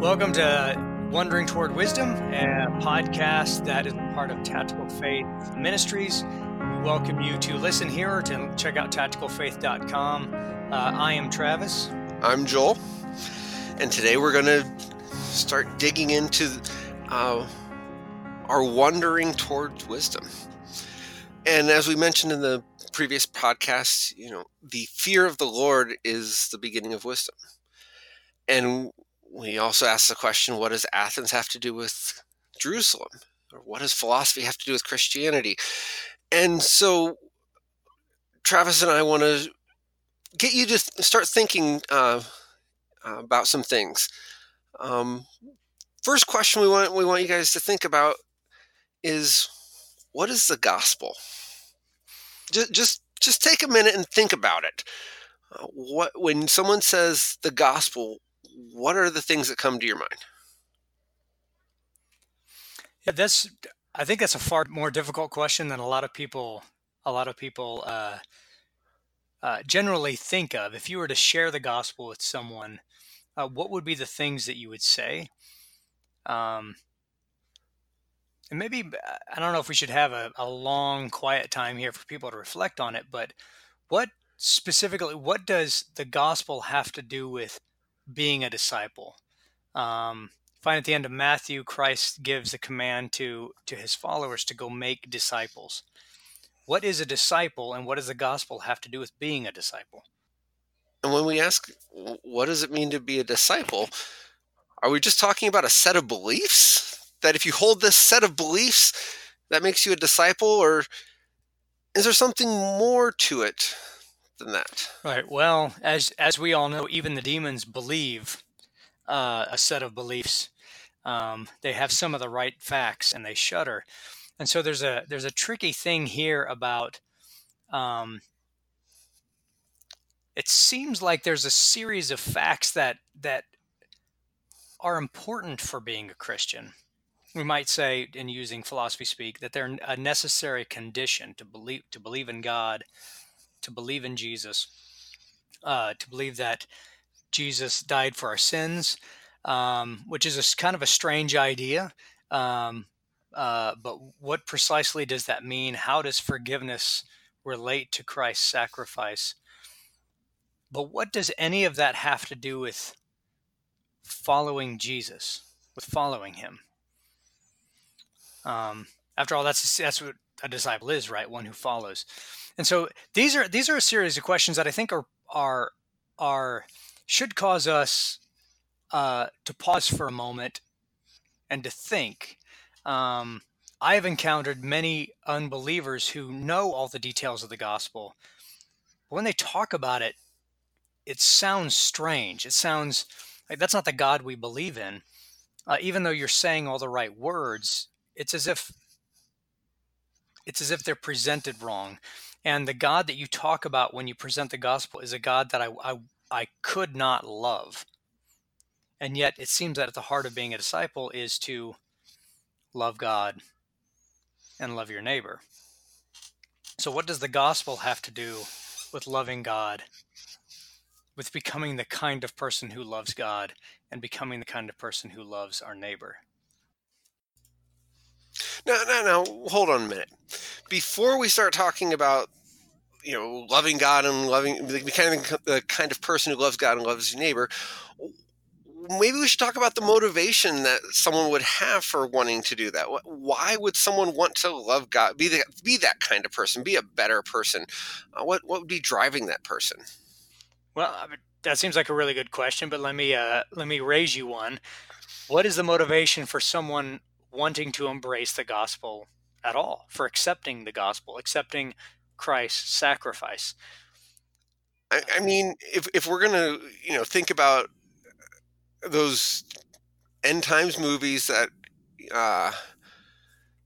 Welcome to Wandering Toward Wisdom, a podcast that is part of Tactical Faith Ministries. We welcome you to listen here or to check out tacticalfaith.com. Uh, I am Travis. I'm Joel, and today we're going to start digging into uh, our wandering towards wisdom. And as we mentioned in the previous podcast, you know, the fear of the Lord is the beginning of wisdom. And we also ask the question what does Athens have to do with Jerusalem? Or what does philosophy have to do with Christianity? And so Travis and I want to get you to start thinking uh, about some things. Um, first question we want we want you guys to think about is what is the gospel? Just just just take a minute and think about it. Uh, what when someone says the gospel, what are the things that come to your mind? Yeah, that's. I think that's a far more difficult question than a lot of people. A lot of people uh, uh, generally think of. If you were to share the gospel with someone, uh, what would be the things that you would say? Um, and maybe I don't know if we should have a, a long, quiet time here for people to reflect on it. But what specifically, what does the gospel have to do with being a disciple. Um, find at the end of Matthew, Christ gives the command to to his followers to go make disciples. What is a disciple, and what does the gospel have to do with being a disciple? And when we ask, what does it mean to be a disciple? Are we just talking about a set of beliefs? That if you hold this set of beliefs, that makes you a disciple, or is there something more to it? Than that. Right. Well, as as we all know, even the demons believe uh, a set of beliefs. Um, they have some of the right facts, and they shudder. And so there's a there's a tricky thing here about. Um, it seems like there's a series of facts that that are important for being a Christian. We might say, in using philosophy speak, that they're a necessary condition to believe to believe in God to believe in Jesus, uh, to believe that Jesus died for our sins, um, which is a kind of a strange idea. Um, uh, but what precisely does that mean? How does forgiveness relate to Christ's sacrifice? But what does any of that have to do with following Jesus, with following Him? Um, after all, that's that's what a disciple is, right? One who follows. And so these are these are a series of questions that I think are are are should cause us uh, to pause for a moment and to think. Um, I have encountered many unbelievers who know all the details of the gospel. But when they talk about it, it sounds strange. It sounds like that's not the God we believe in. Uh, even though you're saying all the right words, it's as if it's as if they're presented wrong. And the God that you talk about when you present the gospel is a God that I, I, I could not love. And yet it seems that at the heart of being a disciple is to love God and love your neighbor. So, what does the gospel have to do with loving God, with becoming the kind of person who loves God and becoming the kind of person who loves our neighbor? Now, now, now, hold on a minute. Before we start talking about you know, loving God and loving the kind of the kind of person who loves God and loves his neighbor. Maybe we should talk about the motivation that someone would have for wanting to do that. Why would someone want to love God, be the, be that kind of person, be a better person? Uh, what what would be driving that person? Well, I mean, that seems like a really good question, but let me uh, let me raise you one. What is the motivation for someone wanting to embrace the gospel at all, for accepting the gospel, accepting Christ's sacrifice. I, I mean, if if we're gonna you know think about those end times movies that uh,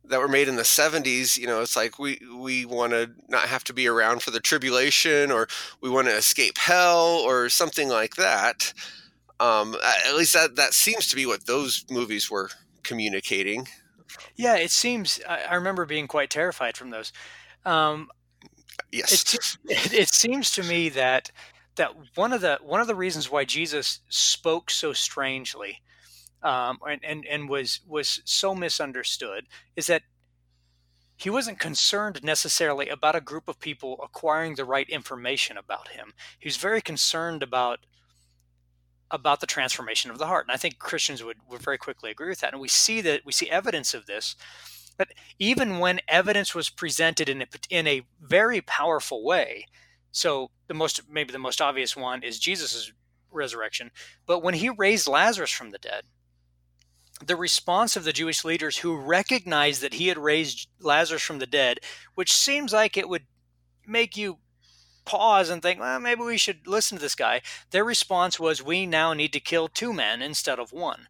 that were made in the 70s you know it's like we we want to not have to be around for the tribulation or we want to escape hell or something like that. Um, at least that that seems to be what those movies were communicating. Yeah it seems i, I remember being quite terrified from those. Um, Yes. It, it seems to me that that one of the one of the reasons why Jesus spoke so strangely um, and, and and was was so misunderstood is that he wasn't concerned necessarily about a group of people acquiring the right information about him. He was very concerned about about the transformation of the heart. And I think Christians would, would very quickly agree with that. And we see that we see evidence of this. But even when evidence was presented in a, in a very powerful way, so the most maybe the most obvious one is Jesus' resurrection. But when he raised Lazarus from the dead, the response of the Jewish leaders who recognized that he had raised Lazarus from the dead, which seems like it would make you pause and think, well, maybe we should listen to this guy. Their response was, we now need to kill two men instead of one.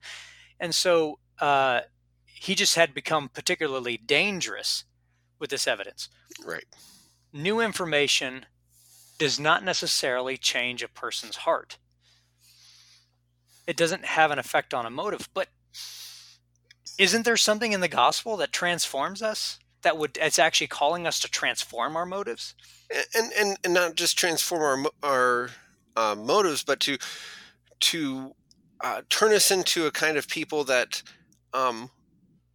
And so uh, he just had become particularly dangerous with this evidence. Right. New information does not necessarily change a person's heart. It doesn't have an effect on a motive, but isn't there something in the gospel that transforms us? That would it's actually calling us to transform our motives, and and, and not just transform our our uh, motives, but to to uh, turn us into a kind of people that um,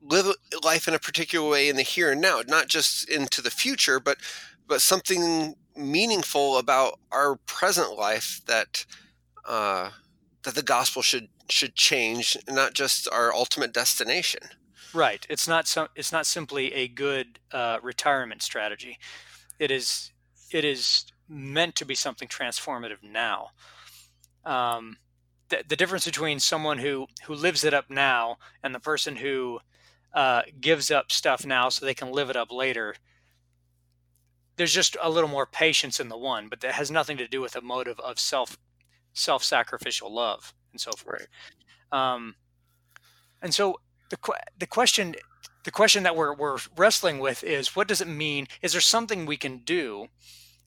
live life in a particular way in the here and now, not just into the future, but but something meaningful about our present life that uh, that the gospel should should change, not just our ultimate destination. Right. It's not some. It's not simply a good uh, retirement strategy. It is. It is meant to be something transformative now. Um, the, the difference between someone who who lives it up now and the person who uh, gives up stuff now so they can live it up later. There's just a little more patience in the one, but that has nothing to do with a motive of self self sacrificial love and so forth. Right. Um, and so the the question the question that we're we're wrestling with is what does it mean? Is there something we can do?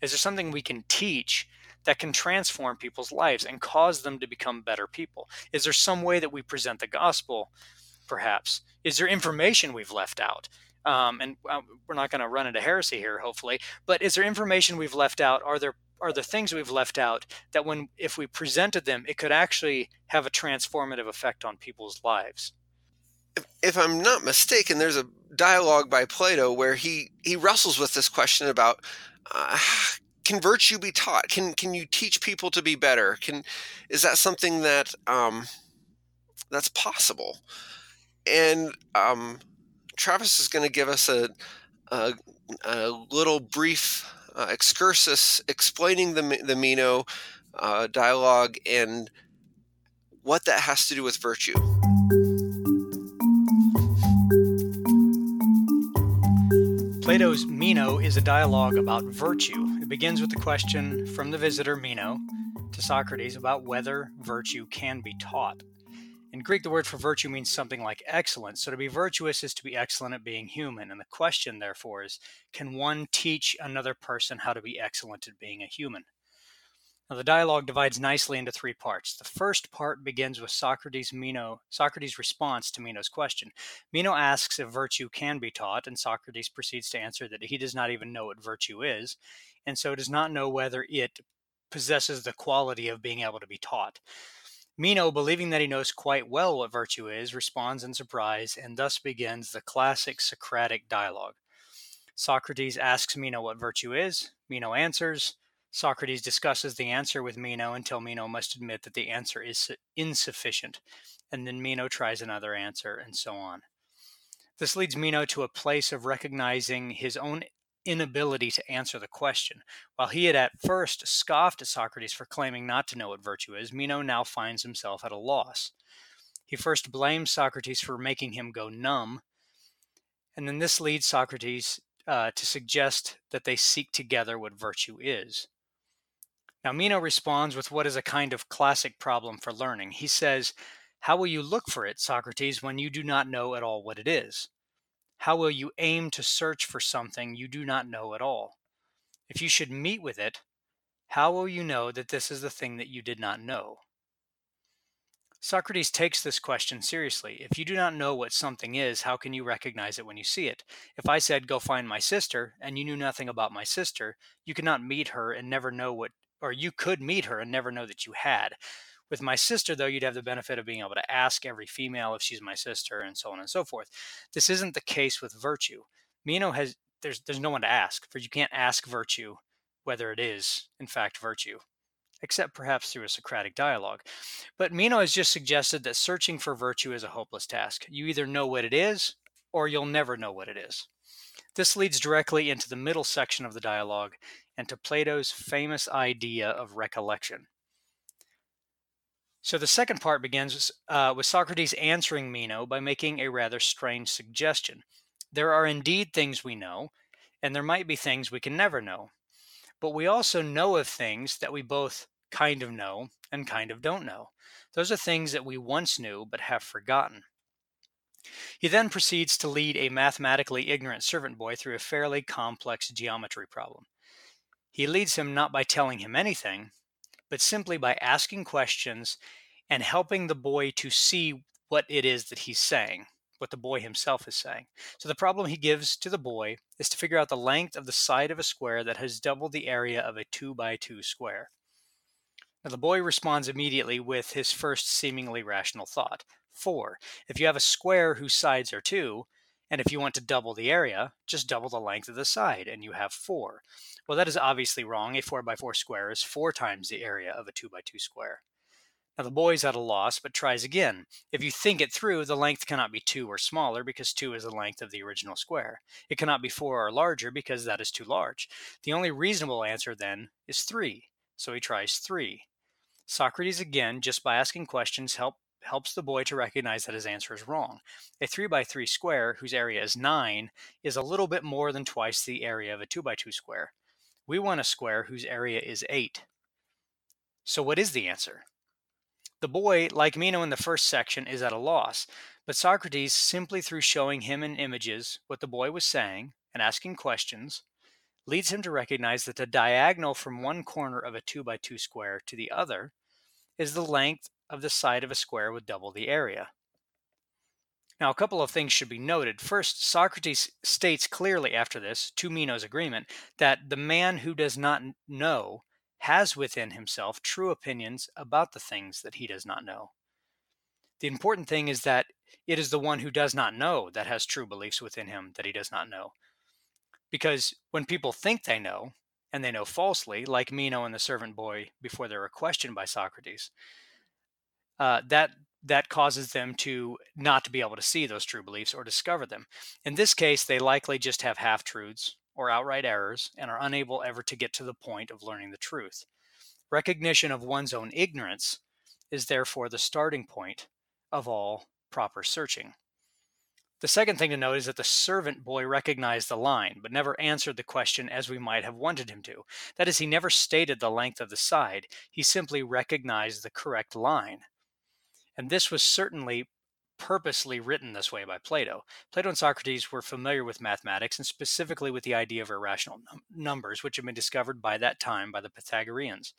Is there something we can teach that can transform people's lives and cause them to become better people? Is there some way that we present the gospel? Perhaps is there information we've left out? Um, and uh, we're not going to run into heresy here, hopefully. But is there information we've left out? Are there are the things we've left out that when if we presented them it could actually have a transformative effect on people's lives if, if i'm not mistaken there's a dialogue by plato where he he wrestles with this question about uh, can virtue be taught can can you teach people to be better can is that something that um that's possible and um travis is going to give us a, a, a little brief uh, excursus explaining the, the Meno uh, dialogue and what that has to do with virtue. Plato's Meno is a dialogue about virtue. It begins with the question from the visitor Meno to Socrates about whether virtue can be taught. In Greek, the word for virtue means something like excellence. So to be virtuous is to be excellent at being human. And the question, therefore, is can one teach another person how to be excellent at being a human? Now, the dialogue divides nicely into three parts. The first part begins with Socrates' Meno, Socrates' response to Meno's question. Meno asks if virtue can be taught, and Socrates proceeds to answer that he does not even know what virtue is, and so does not know whether it possesses the quality of being able to be taught. Meno, believing that he knows quite well what virtue is, responds in surprise, and thus begins the classic Socratic dialogue. Socrates asks Meno what virtue is. Meno answers. Socrates discusses the answer with Meno until Meno must admit that the answer is insufficient, and then Meno tries another answer, and so on. This leads Meno to a place of recognizing his own inability to answer the question. While he had at first scoffed at Socrates for claiming not to know what virtue is, Meno now finds himself at a loss. He first blames Socrates for making him go numb, and then this leads Socrates uh, to suggest that they seek together what virtue is. Now, Meno responds with what is a kind of classic problem for learning. He says, How will you look for it, Socrates, when you do not know at all what it is? How will you aim to search for something you do not know at all? If you should meet with it, how will you know that this is the thing that you did not know? Socrates takes this question seriously. If you do not know what something is, how can you recognize it when you see it? If I said, Go find my sister, and you knew nothing about my sister, you could not meet her and never know what, or you could meet her and never know that you had. With my sister, though, you'd have the benefit of being able to ask every female if she's my sister, and so on and so forth. This isn't the case with virtue. Meno has there's there's no one to ask, for you can't ask virtue whether it is in fact virtue, except perhaps through a Socratic dialogue. But Meno has just suggested that searching for virtue is a hopeless task. You either know what it is, or you'll never know what it is. This leads directly into the middle section of the dialogue and to Plato's famous idea of recollection. So the second part begins uh, with Socrates answering Meno by making a rather strange suggestion. There are indeed things we know, and there might be things we can never know. But we also know of things that we both kind of know and kind of don't know. Those are things that we once knew but have forgotten. He then proceeds to lead a mathematically ignorant servant boy through a fairly complex geometry problem. He leads him not by telling him anything, but simply by asking questions and helping the boy to see what it is that he's saying, what the boy himself is saying. So the problem he gives to the boy is to figure out the length of the side of a square that has double the area of a 2 by 2 square. Now the boy responds immediately with his first seemingly rational thought 4. If you have a square whose sides are 2, and if you want to double the area, just double the length of the side, and you have 4. Well, that is obviously wrong. A 4 by 4 square is 4 times the area of a 2 by 2 square. Now the boy's at a loss, but tries again. If you think it through, the length cannot be 2 or smaller because 2 is the length of the original square. It cannot be 4 or larger because that is too large. The only reasonable answer then is 3. So he tries 3. Socrates again, just by asking questions, help, helps the boy to recognize that his answer is wrong. A 3 by 3 square, whose area is 9, is a little bit more than twice the area of a 2 by 2 square. We want a square whose area is 8. So what is the answer? The boy, like Meno in the first section, is at a loss, but Socrates, simply through showing him in images what the boy was saying and asking questions, leads him to recognize that the diagonal from one corner of a 2 by 2 square to the other is the length of the side of a square with double the area. Now, a couple of things should be noted. First, Socrates states clearly after this, to Meno's agreement, that the man who does not know has within himself true opinions about the things that he does not know. The important thing is that it is the one who does not know that has true beliefs within him that he does not know. Because when people think they know, and they know falsely, like Meno and the servant boy before they were questioned by Socrates, uh, that that causes them to not to be able to see those true beliefs or discover them. In this case, they likely just have half truths or outright errors and are unable ever to get to the point of learning the truth. Recognition of one's own ignorance is therefore the starting point of all proper searching. The second thing to note is that the servant boy recognized the line, but never answered the question as we might have wanted him to. That is, he never stated the length of the side, he simply recognized the correct line. And this was certainly purposely written this way by Plato. Plato and Socrates were familiar with mathematics and specifically with the idea of irrational num- numbers, which had been discovered by that time by the Pythagoreans.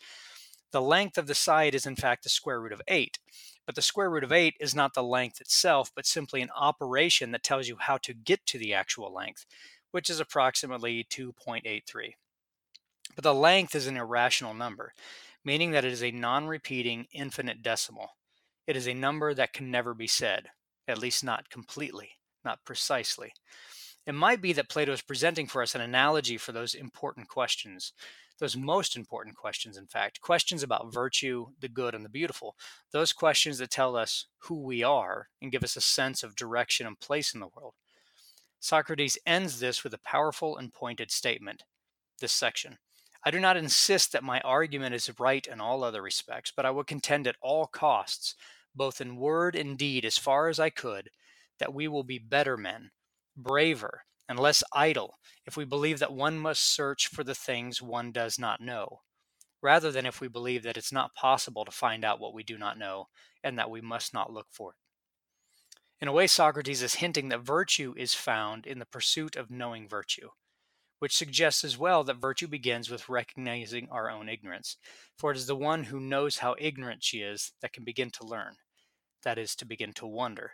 The length of the side is in fact the square root of 8, but the square root of 8 is not the length itself, but simply an operation that tells you how to get to the actual length, which is approximately 2.83. But the length is an irrational number, meaning that it is a non repeating infinite decimal. It is a number that can never be said, at least not completely, not precisely. It might be that Plato is presenting for us an analogy for those important questions those most important questions, in fact, questions about virtue, the good, and the beautiful, those questions that tell us who we are and give us a sense of direction and place in the world. Socrates ends this with a powerful and pointed statement, this section. I do not insist that my argument is right in all other respects, but I would contend at all costs, both in word and deed, as far as I could, that we will be better men, braver, and less idle if we believe that one must search for the things one does not know, rather than if we believe that it's not possible to find out what we do not know and that we must not look for it. In a way, Socrates is hinting that virtue is found in the pursuit of knowing virtue, which suggests as well that virtue begins with recognizing our own ignorance, for it is the one who knows how ignorant she is that can begin to learn, that is, to begin to wonder.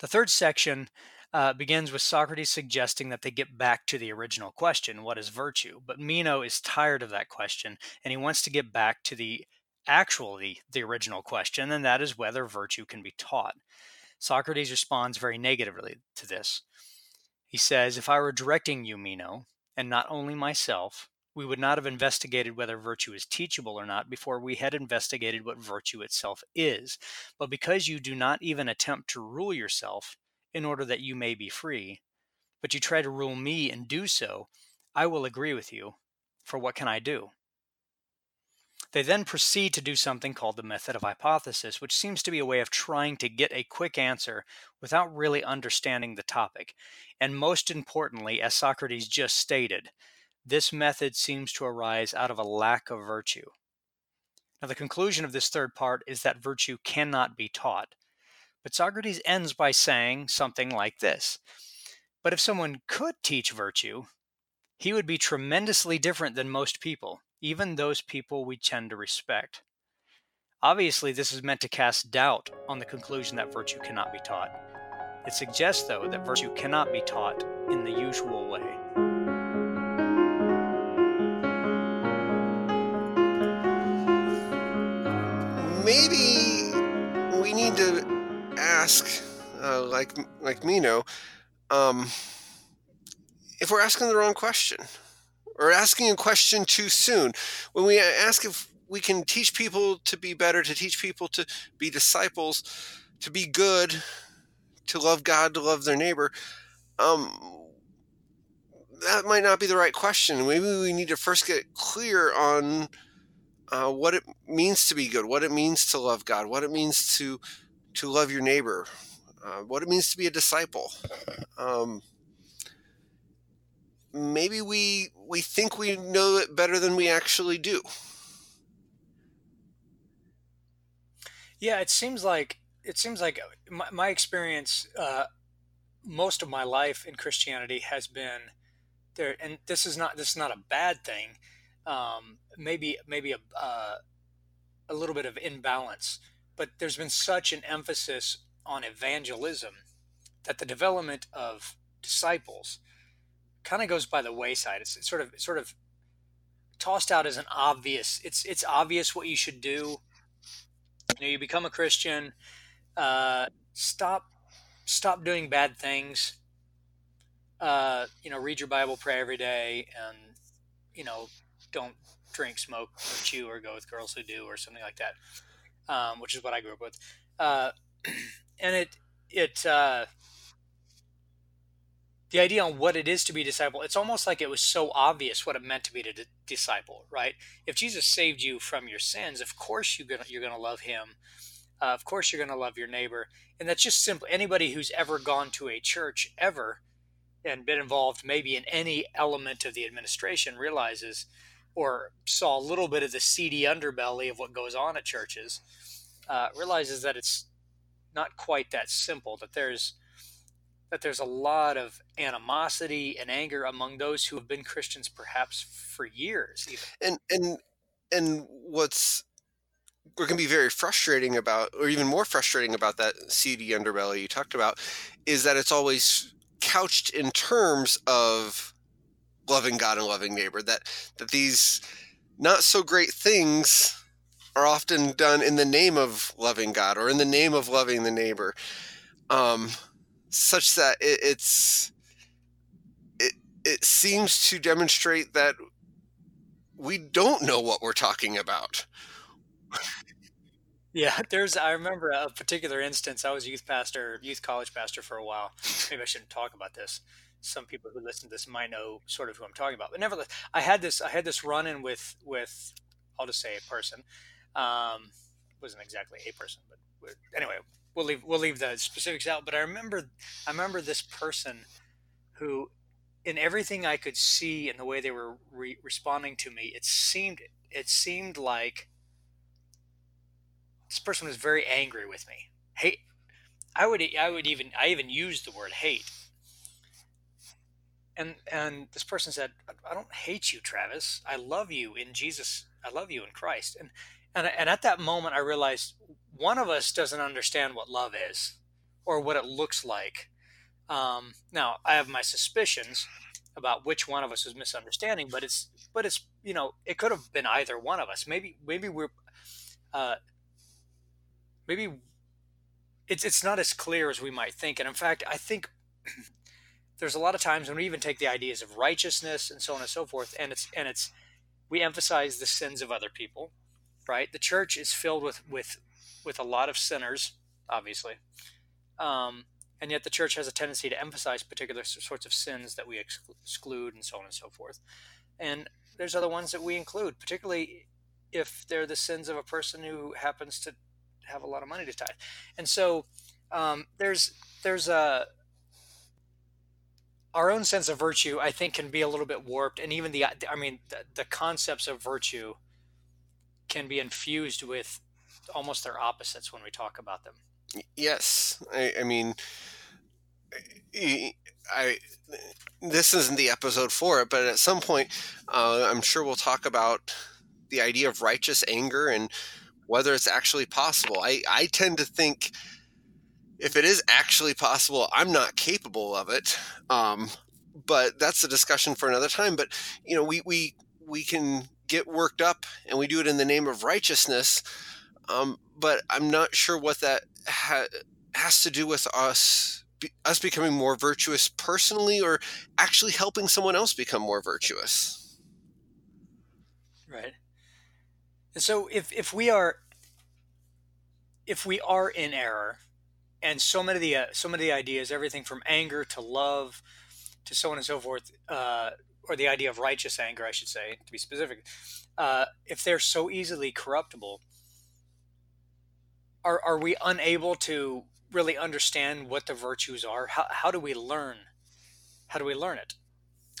The third section uh, begins with Socrates suggesting that they get back to the original question what is virtue? But Meno is tired of that question and he wants to get back to the actually the original question, and that is whether virtue can be taught. Socrates responds very negatively to this. He says, If I were directing you, Meno, and not only myself, we would not have investigated whether virtue is teachable or not before we had investigated what virtue itself is. But because you do not even attempt to rule yourself in order that you may be free, but you try to rule me and do so, I will agree with you. For what can I do? They then proceed to do something called the method of hypothesis, which seems to be a way of trying to get a quick answer without really understanding the topic. And most importantly, as Socrates just stated, this method seems to arise out of a lack of virtue. Now, the conclusion of this third part is that virtue cannot be taught. But Socrates ends by saying something like this But if someone could teach virtue, he would be tremendously different than most people, even those people we tend to respect. Obviously, this is meant to cast doubt on the conclusion that virtue cannot be taught. It suggests, though, that virtue cannot be taught in the usual way. Maybe we need to ask, uh, like like Meno, um, if we're asking the wrong question or asking a question too soon. When we ask if we can teach people to be better, to teach people to be disciples, to be good, to love God, to love their neighbor, um, that might not be the right question. Maybe we need to first get clear on uh, what it means to be good, what it means to love God, what it means to to love your neighbor, uh, what it means to be a disciple. Um, maybe we we think we know it better than we actually do. Yeah, it seems like it seems like my, my experience, uh, most of my life in Christianity has been there, and this is not this is not a bad thing. Um, maybe maybe a uh, a little bit of imbalance, but there's been such an emphasis on evangelism that the development of disciples kind of goes by the wayside. It's, it's sort of it's sort of tossed out as an obvious. It's it's obvious what you should do. You know, you become a Christian. Uh, stop stop doing bad things. Uh, you know, read your Bible, pray every day, and you know, don't drink, smoke, or chew, or go with girls who do, or something like that. Um, which is what I grew up with. Uh, and it it uh, the idea on what it is to be disciple, it's almost like it was so obvious what it meant to be a disciple, right? If Jesus saved you from your sins, of course you're gonna you're gonna love Him. Uh, of course you're gonna love your neighbor, and that's just simple. Anybody who's ever gone to a church ever and been involved maybe in any element of the administration realizes or saw a little bit of the seedy underbelly of what goes on at churches uh, realizes that it's not quite that simple that there's that there's a lot of animosity and anger among those who have been Christians perhaps for years. Even. And and and what's what can be very frustrating about, or even more frustrating about that seedy underbelly you talked about, is that it's always couched in terms of loving God and loving neighbor. That that these not so great things are often done in the name of loving God or in the name of loving the neighbor. Um, such that it, it's it it seems to demonstrate that we don't know what we're talking about. Yeah, there's. I remember a particular instance. I was youth pastor, youth college pastor for a while. Maybe I shouldn't talk about this. Some people who listen to this might know sort of who I'm talking about. But nevertheless, I had this. I had this run in with with. I'll just say a person. Um, wasn't exactly a person, but anyway, we'll leave we'll leave the specifics out. But I remember I remember this person who, in everything I could see in the way they were re- responding to me, it seemed it seemed like this person was very angry with me. Hate. I would I would even I even used the word hate. And and this person said, "I don't hate you, Travis. I love you in Jesus. I love you in Christ." And and and at that moment, I realized one of us doesn't understand what love is or what it looks like. Um, now, I have my suspicions about which one of us is misunderstanding, but it's but it's you know it could have been either one of us. Maybe maybe we're uh, maybe it's it's not as clear as we might think. And in fact, I think there's a lot of times when we even take the ideas of righteousness and so on and so forth, and it's and it's we emphasize the sins of other people, right? The church is filled with with with a lot of sinners, obviously, um, and yet the church has a tendency to emphasize particular sorts of sins that we exclude and so on and so forth. And there's other ones that we include, particularly if they're the sins of a person who happens to have a lot of money to tithe. And so um, there's there's a our own sense of virtue, I think, can be a little bit warped, and even the I mean the, the concepts of virtue can be infused with almost their opposites when we talk about them. Yes, I, I mean, I this isn't the episode for it, but at some point, uh, I'm sure we'll talk about the idea of righteous anger and whether it's actually possible. I, I tend to think if it is actually possible, I'm not capable of it. Um, but that's a discussion for another time. But you know, we we we can get worked up and we do it in the name of righteousness. Um, but I'm not sure what that ha- has to do with us be, us becoming more virtuous personally, or actually helping someone else become more virtuous. Right. And so if if we are if we are in error, and so many of the uh, so many of the ideas, everything from anger to love to so on and so forth, uh, or the idea of righteous anger, I should say, to be specific, uh, if they're so easily corruptible, are are we unable to really understand what the virtues are? How how do we learn? How do we learn it?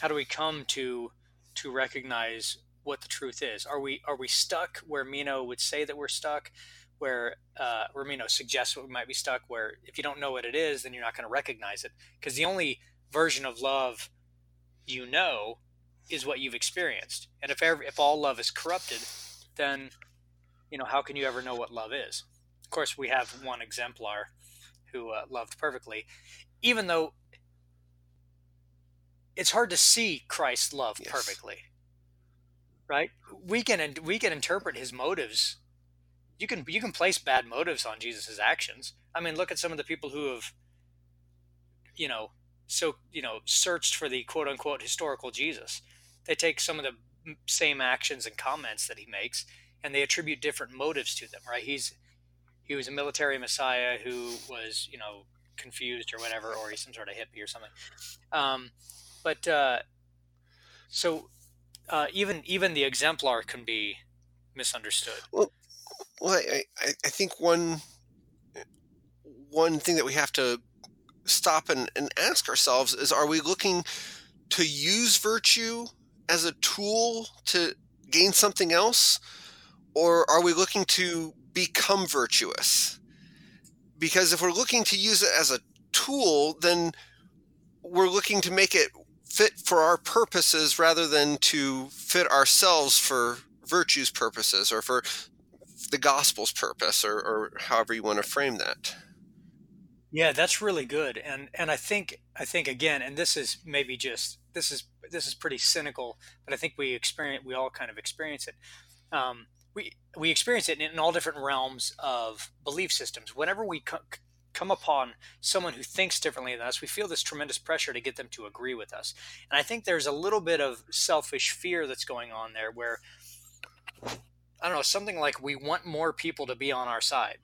How do we come to to recognize what the truth is? Are we are we stuck where Meno would say that we're stuck? where uh, Romino suggests what we might be stuck where if you don't know what it is, then you're not going to recognize it because the only version of love you know is what you've experienced. And if if all love is corrupted, then you know how can you ever know what love is? Of course, we have one exemplar who uh, loved perfectly, even though it's hard to see Christ love yes. perfectly. Right? We can we can interpret his motives you can you can place bad motives on Jesus's actions. I mean, look at some of the people who have, you know, so you know, searched for the quote unquote historical Jesus. They take some of the same actions and comments that he makes, and they attribute different motives to them. Right? He's he was a military messiah who was you know confused or whatever, or he's some sort of hippie or something. Um, but uh, so uh, even even the exemplar can be misunderstood. Well, well, I, I, I think one one thing that we have to stop and, and ask ourselves is are we looking to use virtue as a tool to gain something else or are we looking to become virtuous. Because if we're looking to use it as a tool then we're looking to make it fit for our purposes rather than to fit ourselves for virtue's purposes or for the gospel's purpose or, or however you want to frame that. Yeah that's really good. And and i think i think again and this is maybe just this is this is pretty cynical but i think we experience we all kind of experience it. Um, we we experience it in, all different realms of belief systems whenever we co- come upon someone who thinks differently than us, we feel this tremendous pressure to get them to agree with us. And I think there's a little bit of selfish fear that's going on there where I don't know, something like we want more people to be on our side.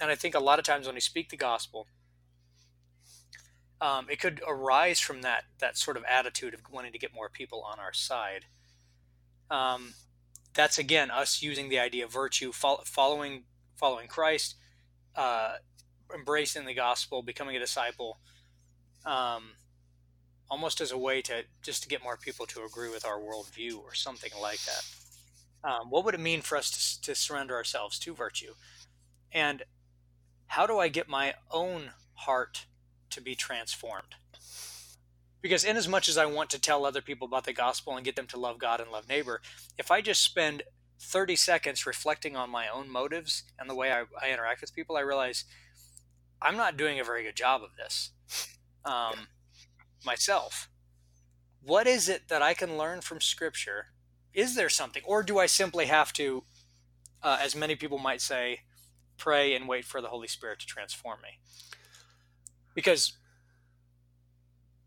And I think a lot of times when we speak the gospel, um, it could arise from that that sort of attitude of wanting to get more people on our side. Um, that's again us using the idea of virtue, following following Christ, uh, embracing the gospel, becoming a disciple, um, almost as a way to just to get more people to agree with our worldview or something like that. Um, what would it mean for us to, to surrender ourselves to virtue? And how do I get my own heart to be transformed? Because, in as much as I want to tell other people about the gospel and get them to love God and love neighbor, if I just spend 30 seconds reflecting on my own motives and the way I, I interact with people, I realize I'm not doing a very good job of this um, myself. What is it that I can learn from Scripture is there something or do i simply have to uh, as many people might say, pray and wait for the Holy Spirit to transform me. Because,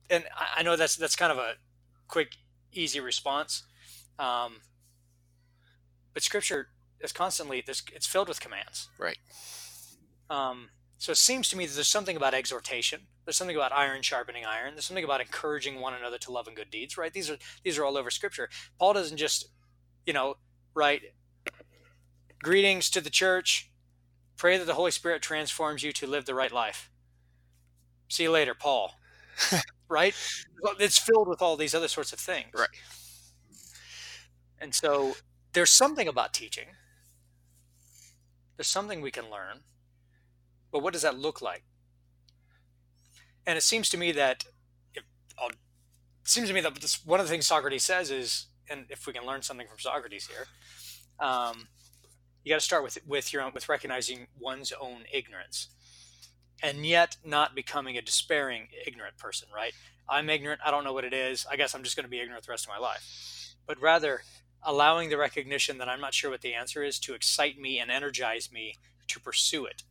and I know that's that's kind of a quick, easy response, um, but Scripture is constantly this. It's filled with commands. Right. Um, so it seems to me that there's something about exhortation. There's something about iron sharpening iron. There's something about encouraging one another to love and good deeds. Right. These are these are all over Scripture. Paul doesn't just, you know, write greetings to the church. Pray that the Holy Spirit transforms you to live the right life. See you later, Paul. right? It's filled with all these other sorts of things. Right. And so there's something about teaching. There's something we can learn. But what does that look like? And it seems to me that if, it seems to me that this, one of the things Socrates says is, and if we can learn something from Socrates here, um, you got to start with with your own with recognizing one's own ignorance and yet not becoming a despairing ignorant person right? I'm ignorant. I don't know what it is. I guess i'm just going to be ignorant the rest of my life. But rather allowing the recognition that i'm not sure what the answer is to excite me and energize me to pursue it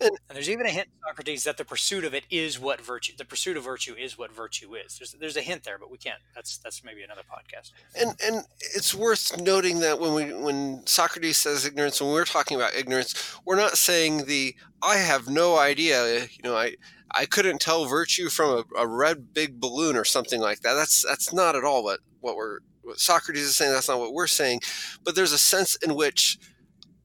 and, and, there's even a hint Socrates that the pursuit of it is what virtue. The pursuit of virtue is what virtue is. There's there's a hint there, but we can't. That's that's maybe another podcast. And and it's worth noting that when we when Socrates says ignorance, when we're talking about ignorance, we're not saying the I have no idea. You know, I I couldn't tell virtue from a, a red big balloon or something like that. That's that's not at all what what we're what Socrates is saying. That's not what we're saying. But there's a sense in which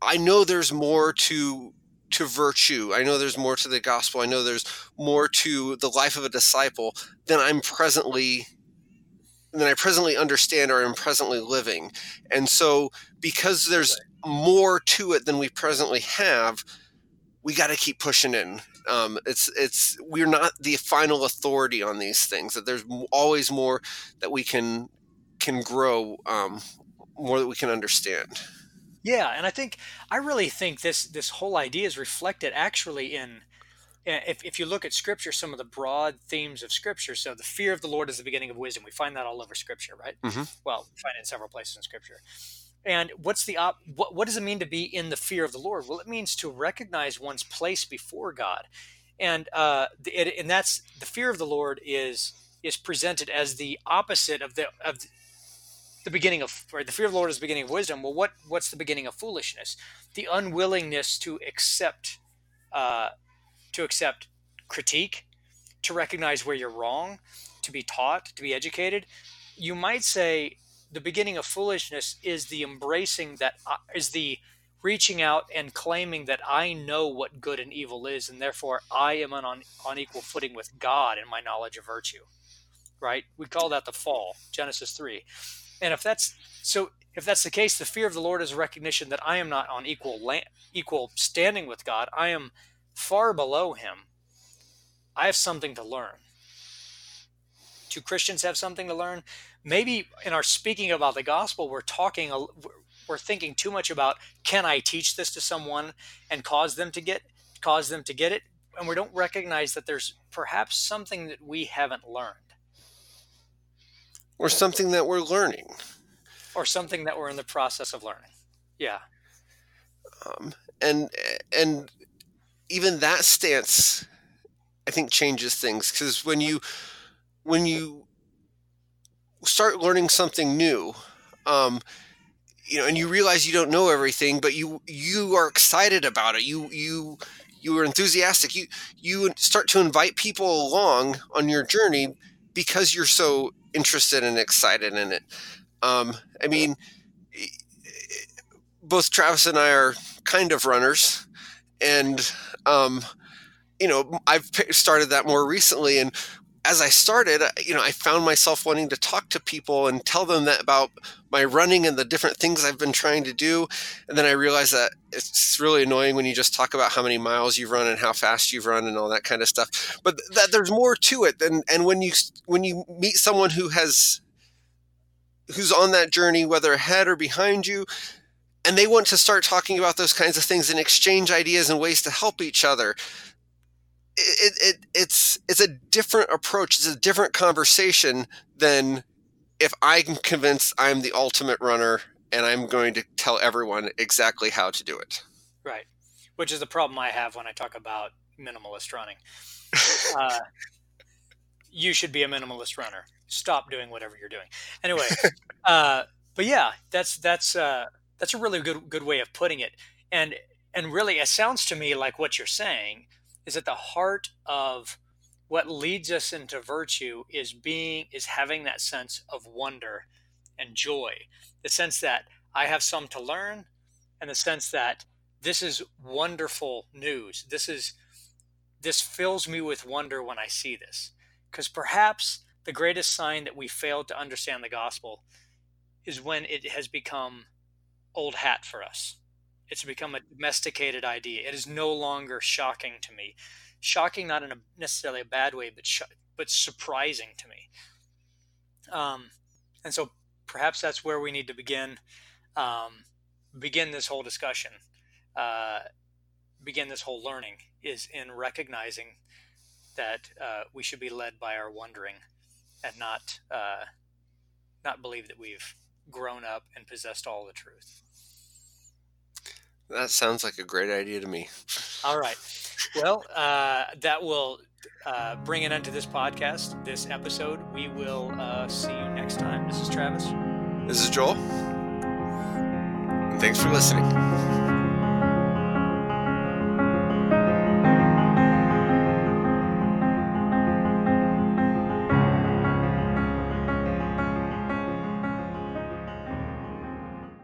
I know there's more to to virtue. I know there's more to the gospel. I know there's more to the life of a disciple than I'm presently than I presently understand or am presently living. And so because there's more to it than we presently have, we got to keep pushing in. Um, it's it's we're not the final authority on these things. That there's always more that we can can grow, um, more that we can understand. Yeah, and I think I really think this this whole idea is reflected actually in if, if you look at scripture, some of the broad themes of scripture. So the fear of the Lord is the beginning of wisdom. We find that all over scripture, right? Mm-hmm. Well, we find it in several places in scripture. And what's the op- what, what does it mean to be in the fear of the Lord? Well, it means to recognize one's place before God, and uh, it, and that's the fear of the Lord is is presented as the opposite of the of the beginning of right, the fear of the Lord is the beginning of wisdom. Well, what what's the beginning of foolishness? The unwillingness to accept uh, to accept critique, to recognize where you're wrong, to be taught, to be educated. You might say the beginning of foolishness is the embracing that uh, is the reaching out and claiming that I know what good and evil is, and therefore I am on, on equal footing with God in my knowledge of virtue. Right? We call that the fall, Genesis 3. And if that's so, if that's the case, the fear of the Lord is a recognition that I am not on equal land, equal standing with God. I am far below Him. I have something to learn. Do Christians have something to learn? Maybe in our speaking about the gospel, we're talking, we're thinking too much about can I teach this to someone and cause them to get cause them to get it, and we don't recognize that there's perhaps something that we haven't learned or something that we're learning. Or something that we're in the process of learning. Yeah. Um, and and even that stance i think changes things. Because when you when you start learning something new um, you know and you realize you don't know everything but you you are excited about it. You you you are enthusiastic. You you start to invite people along on your journey because you're so interested and excited in it. Um, I mean, both Travis and I are kind of runners, and um, you know, I've started that more recently. And as I started, uh, you know, I found myself wanting to talk to people and tell them that about my running and the different things I've been trying to do. And then I realized that it's really annoying when you just talk about how many miles you've run and how fast you've run and all that kind of stuff. But that there's more to it. And and when you when you meet someone who has who's on that journey, whether ahead or behind you, and they want to start talking about those kinds of things and exchange ideas and ways to help each other. It, it, it's it's a different approach. It's a different conversation than if I'm convinced I'm the ultimate runner and I'm going to tell everyone exactly how to do it. Right. Which is the problem I have when I talk about minimalist running. Uh, you should be a minimalist runner. Stop doing whatever you're doing. Anyway, uh, but yeah, that's that's uh, that's a really good good way of putting it. And and really, it sounds to me like what you're saying is at the heart of what leads us into virtue is being is having that sense of wonder and joy, the sense that I have some to learn, and the sense that this is wonderful news. This is this fills me with wonder when I see this. Because perhaps the greatest sign that we failed to understand the gospel is when it has become old hat for us. It's become a domesticated idea. It is no longer shocking to me. Shocking, not in a necessarily a bad way, but sh- but surprising to me. Um, and so perhaps that's where we need to begin um, begin this whole discussion, uh, begin this whole learning is in recognizing that uh, we should be led by our wondering and not uh, not believe that we've grown up and possessed all the truth. That sounds like a great idea to me. All right. Well, uh, that will uh, bring it into this podcast, this episode. We will uh, see you next time. This is Travis. This is Joel. And thanks for listening.